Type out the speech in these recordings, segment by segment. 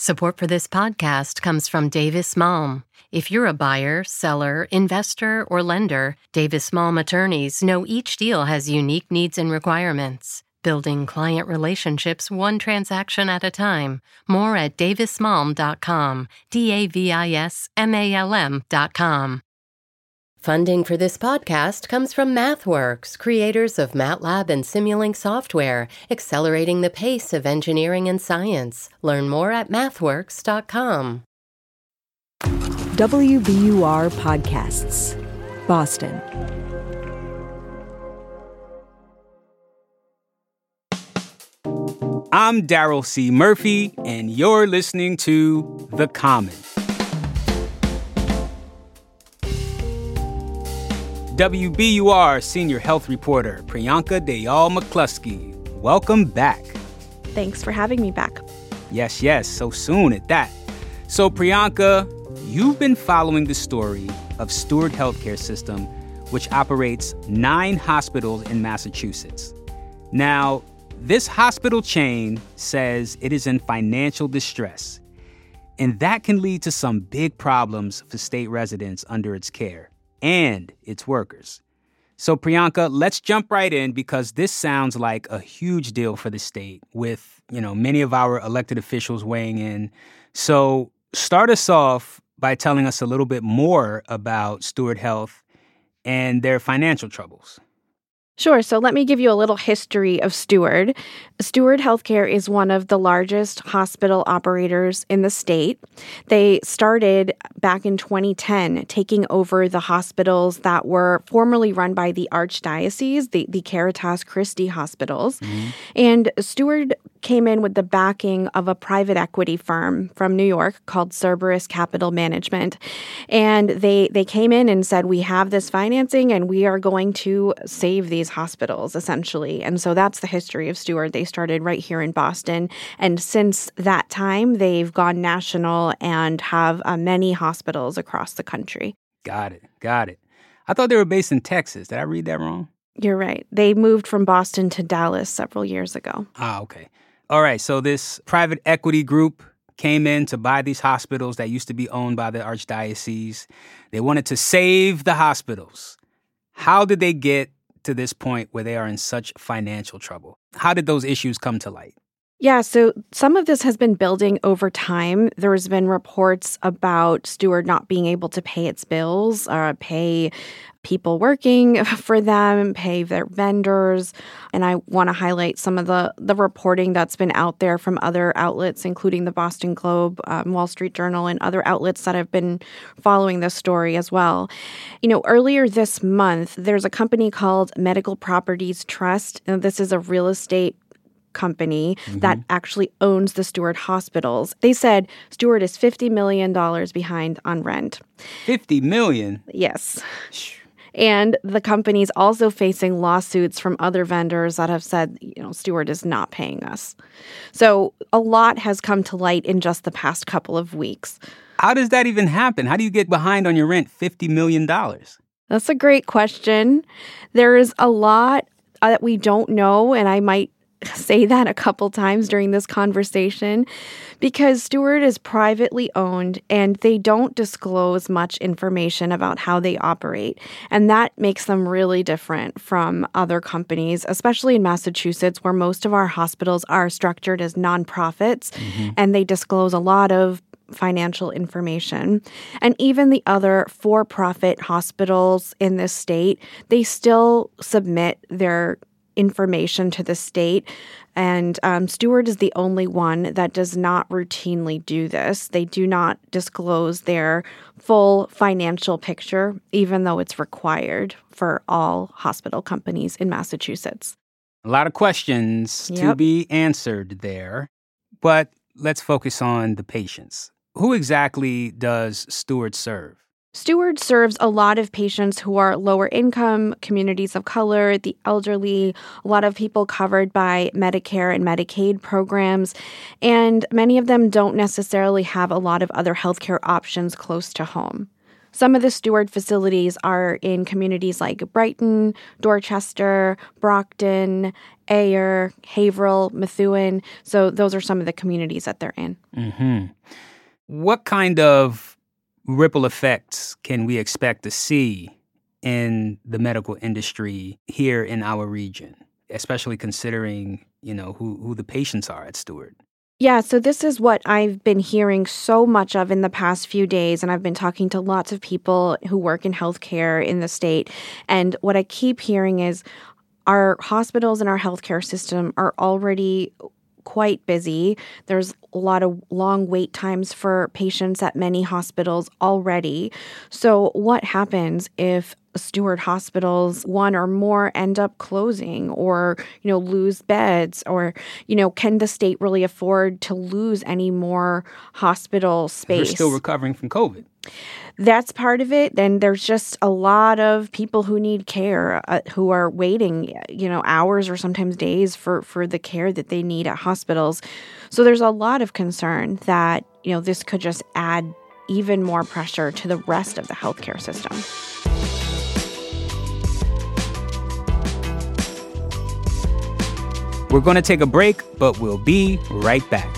Support for this podcast comes from Davis Malm. If you're a buyer, seller, investor, or lender, Davis Malm attorneys know each deal has unique needs and requirements. Building client relationships one transaction at a time. More at davismalm.com. D A V I S M A L M.com. Funding for this podcast comes from MathWorks, creators of MATLAB and Simulink software, accelerating the pace of engineering and science. Learn more at mathworks.com. WBUR Podcasts, Boston. I'm Darryl C. Murphy, and you're listening to The Common. WBUR senior health reporter Priyanka Dayal McCluskey. Welcome back. Thanks for having me back. Yes, yes, so soon at that. So, Priyanka, you've been following the story of Steward Healthcare System, which operates nine hospitals in Massachusetts. Now, this hospital chain says it is in financial distress, and that can lead to some big problems for state residents under its care and its workers. So, Priyanka, let's jump right in because this sounds like a huge deal for the state with, you know, many of our elected officials weighing in. So, start us off by telling us a little bit more about Steward Health and their financial troubles. Sure. So let me give you a little history of Steward. Steward Healthcare is one of the largest hospital operators in the state. They started back in 2010, taking over the hospitals that were formerly run by the Archdiocese, the, the Caritas Christi hospitals. Mm-hmm. And Steward came in with the backing of a private equity firm from New York called Cerberus Capital Management. And they, they came in and said, We have this financing and we are going to save these hospitals, essentially. And so that's the history of Steward. They started right here in Boston. And since that time, they've gone national and have uh, many hospitals across the country. Got it. Got it. I thought they were based in Texas. Did I read that wrong? You're right. They moved from Boston to Dallas several years ago. Ah, okay. All right. So this private equity group came in to buy these hospitals that used to be owned by the archdiocese. They wanted to save the hospitals. How did they get to this point where they are in such financial trouble? How did those issues come to light? Yeah, so some of this has been building over time. There's been reports about Steward not being able to pay its bills, uh, pay people working for them, pay their vendors. And I want to highlight some of the, the reporting that's been out there from other outlets, including the Boston Globe, um, Wall Street Journal, and other outlets that have been following this story as well. You know, earlier this month, there's a company called Medical Properties Trust. And this is a real estate company mm-hmm. that actually owns the Steward hospitals. They said Steward is $50 million behind on rent. 50 million? Yes. And the company's also facing lawsuits from other vendors that have said, you know, Steward is not paying us. So a lot has come to light in just the past couple of weeks. How does that even happen? How do you get behind on your rent $50 million? That's a great question. There is a lot uh, that we don't know, and I might say that a couple times during this conversation because Steward is privately owned and they don't disclose much information about how they operate. And that makes them really different from other companies, especially in Massachusetts, where most of our hospitals are structured as nonprofits mm-hmm. and they disclose a lot of financial information. And even the other for profit hospitals in this state, they still submit their information to the state. And um, Steward is the only one that does not routinely do this. They do not disclose their full financial picture, even though it's required for all hospital companies in Massachusetts. A lot of questions yep. to be answered there, but let's focus on the patients. Who exactly does Steward serve? Steward serves a lot of patients who are lower income, communities of color, the elderly, a lot of people covered by Medicare and Medicaid programs, and many of them don't necessarily have a lot of other healthcare options close to home. Some of the Steward facilities are in communities like Brighton, Dorchester, Brockton, Ayer, Haverhill, Methuen. So those are some of the communities that they're in. hmm What kind of ripple effects can we expect to see in the medical industry here in our region, especially considering, you know, who, who the patients are at Steward? Yeah, so this is what I've been hearing so much of in the past few days. And I've been talking to lots of people who work in healthcare in the state. And what I keep hearing is our hospitals and our healthcare system are already quite busy. There's a lot of long wait times for patients at many hospitals already. So, what happens if Steward hospitals, one or more, end up closing or, you know, lose beds? Or, you know, can the state really afford to lose any more hospital We're space? still recovering from COVID. That's part of it. Then there's just a lot of people who need care uh, who are waiting, you know, hours or sometimes days for for the care that they need at hospitals. So there's a lot of concern that, you know, this could just add even more pressure to the rest of the healthcare system. We're going to take a break, but we'll be right back.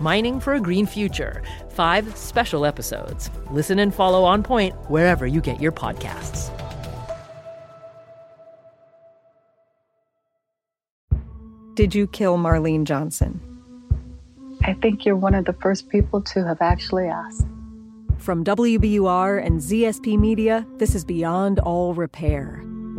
Mining for a Green Future. Five special episodes. Listen and follow On Point wherever you get your podcasts. Did you kill Marlene Johnson? I think you're one of the first people to have actually asked. From WBUR and ZSP Media, this is Beyond All Repair,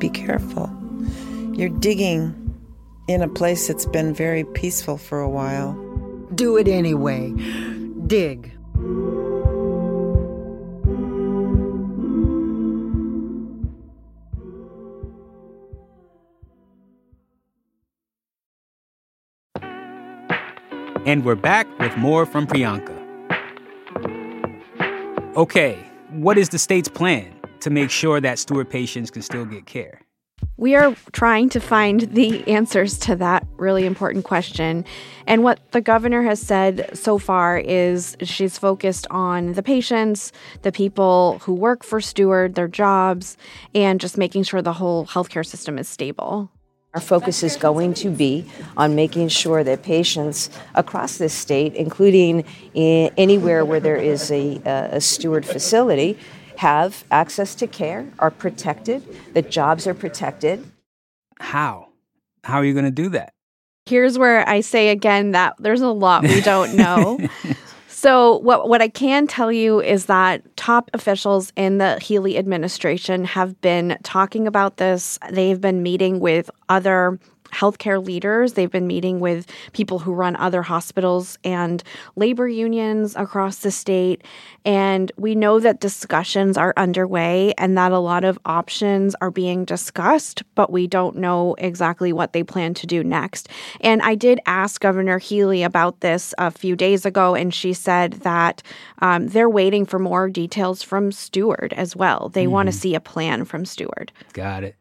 Be careful. You're digging in a place that's been very peaceful for a while. Do it anyway. Dig. And we're back with more from Priyanka. Okay, what is the state's plan to make sure that Steward patients can still get care? We are trying to find the answers to that really important question. And what the governor has said so far is she's focused on the patients, the people who work for Steward, their jobs, and just making sure the whole healthcare system is stable. Our focus is going to be on making sure that patients across this state, including in anywhere where there is a, a Steward facility, have access to care, are protected, that jobs are protected. How? How are you going to do that? Here's where I say again that there's a lot we don't know. so what what I can tell you is that top officials in the Healey administration have been talking about this. They've been meeting with other healthcare leaders. They've been meeting with people who run other hospitals and labor unions across the state. And we know that discussions are underway and that a lot of options are being discussed, but we don't know exactly what they plan to do next. And I did ask Governor Healey about this a few days ago, and she said that um, they're waiting for more details from Steward as well. They mm-hmm. want to see a plan from Steward. Got it.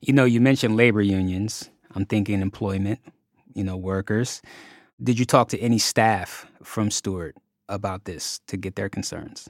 You know, you mentioned labor unions. I'm thinking employment, you know, workers. Did you talk to any staff from Steward about this to get their concerns?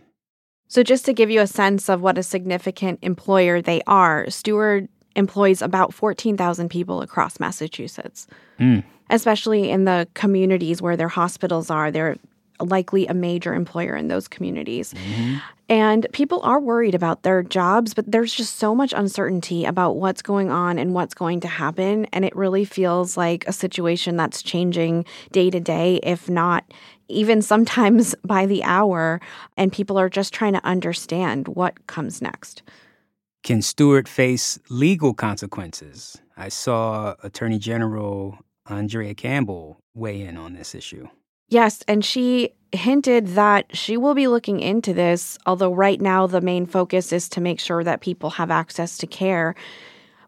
So, just to give you a sense of what a significant employer they are, Steward employs about 14,000 people across Massachusetts, mm. especially in the communities where their hospitals are. They're likely a major employer in those communities. Mm-hmm. And people are worried about their jobs, but there's just so much uncertainty about what's going on and what's going to happen. And it really feels like a situation that's changing day to day, if not even sometimes by the hour. And people are just trying to understand what comes next. Can Steward face legal consequences? I saw Attorney General Andrea Campbell weigh in on this issue. Yes, and she hinted that she will be looking into this, although right now the main focus is to make sure that people have access to care.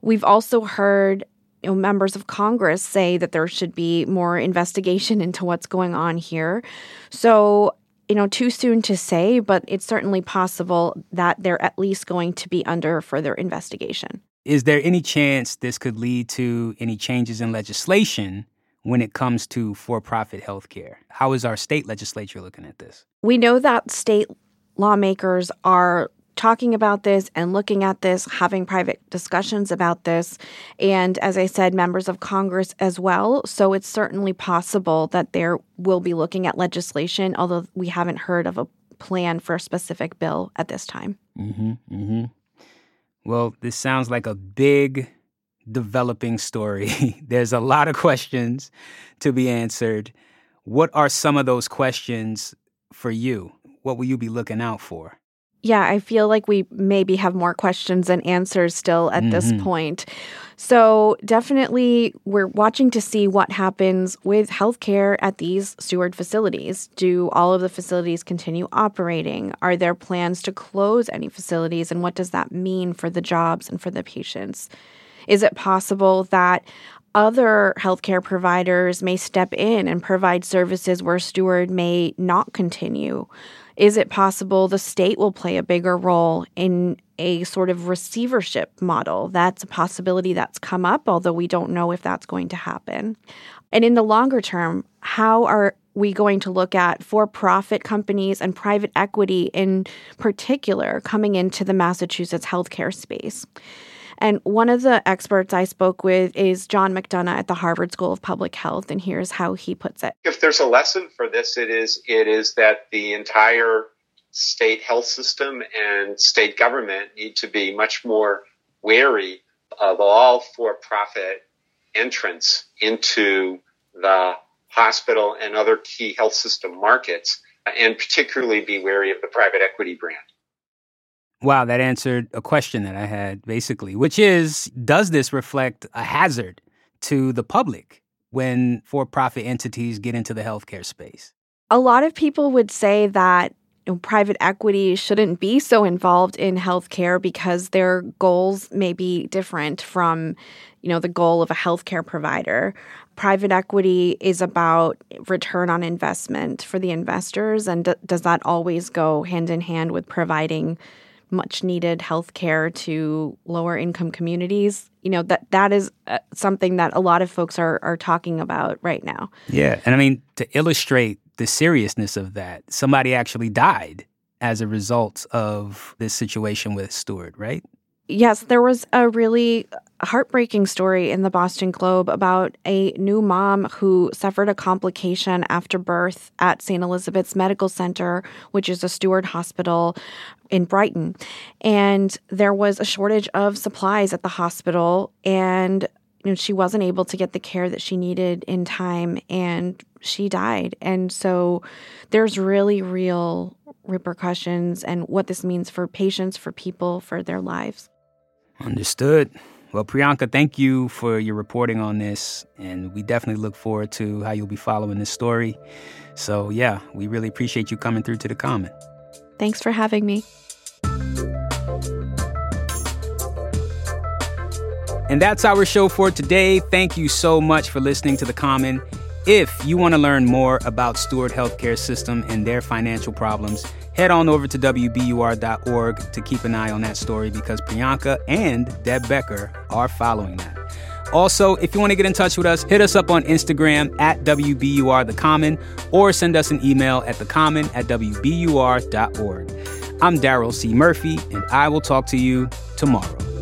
We've also heard you know, members of Congress say that there should be more investigation into what's going on here. So, you know, too soon to say, but it's certainly possible that they're at least going to be under further investigation. Is there any chance this could lead to any changes in legislation when it comes to for profit healthcare? How is our state legislature looking at this? We know that state lawmakers are talking about this and looking at this, having private discussions about this. And as I said, members of Congress as well. So it's certainly possible that there will be looking at legislation, although we haven't heard of a plan for a specific bill at this time. Mm-hmm, mm-hmm. Well, this sounds like a big developing story. There's a lot of questions to be answered. What are some of those questions for you? What will you be looking out for? Yeah, I feel like we maybe have more questions than answers still at mm-hmm. this point. So, definitely, we're watching to see what happens with healthcare at these Steward facilities. Do all of the facilities continue operating? Are there plans to close any facilities? And what does that mean for the jobs and for the patients? Is it possible that other healthcare providers may step in and provide services where Steward may not continue? Is it possible the state will play a bigger role in a sort of receivership model? That's a possibility that's come up, although we don't know if that's going to happen. And in the longer term, how are we going to look at for profit companies and private equity in particular coming into the Massachusetts healthcare space? And one of the experts I spoke with is John McDonough at the Harvard School of Public Health, and here's how he puts it. If there's a lesson for this, it is it is that the entire state health system and state government need to be much more wary of all for-profit entrance into the hospital and other key health system markets, and particularly be wary of the private equity brand. Wow, that answered a question that I had basically, which is Does this reflect a hazard to the public when for profit entities get into the healthcare space? A lot of people would say that you know, private equity shouldn't be so involved in healthcare because their goals may be different from, you know, the goal of a healthcare provider. Private equity is about return on investment for the investors, and d- does that always go hand in hand with providing much needed health care to lower income communities. You know that that is uh, something that a lot of folks are are talking about right now. Yeah and i mean to illustrate the seriousness of that somebody actually died as a result of this situation with steward right yes there was a really heartbreaking story in the Boston Globe about a new mom who suffered a complication after birth at St. Elizabeth's Medical Center, which is a Steward hospital in Brighton. And there was a shortage of supplies at the hospital, and you know, she wasn't able to get the care that she needed in time, and she died. And so there's really real repercussions and what this means for patients, for people, for their lives. Understood. Well, Priyanka, thank you for your reporting on this. And we definitely look forward to how you'll be following this story. So, yeah, we really appreciate you coming through to the Common. Thanks for having me. And that's our show for today. Thank you so much for listening to The Common. If you want to learn more about Steward Healthcare System and their financial problems, head on over to WBUR.org to keep an eye on that story because Priyanka and Deb Becker are following that. Also, if you want to get in touch with us, hit us up on Instagram at WBUR The Common or send us an email at thecommon at WBUR.org. I'm Darryl C. Murphy, and I will talk to you tomorrow.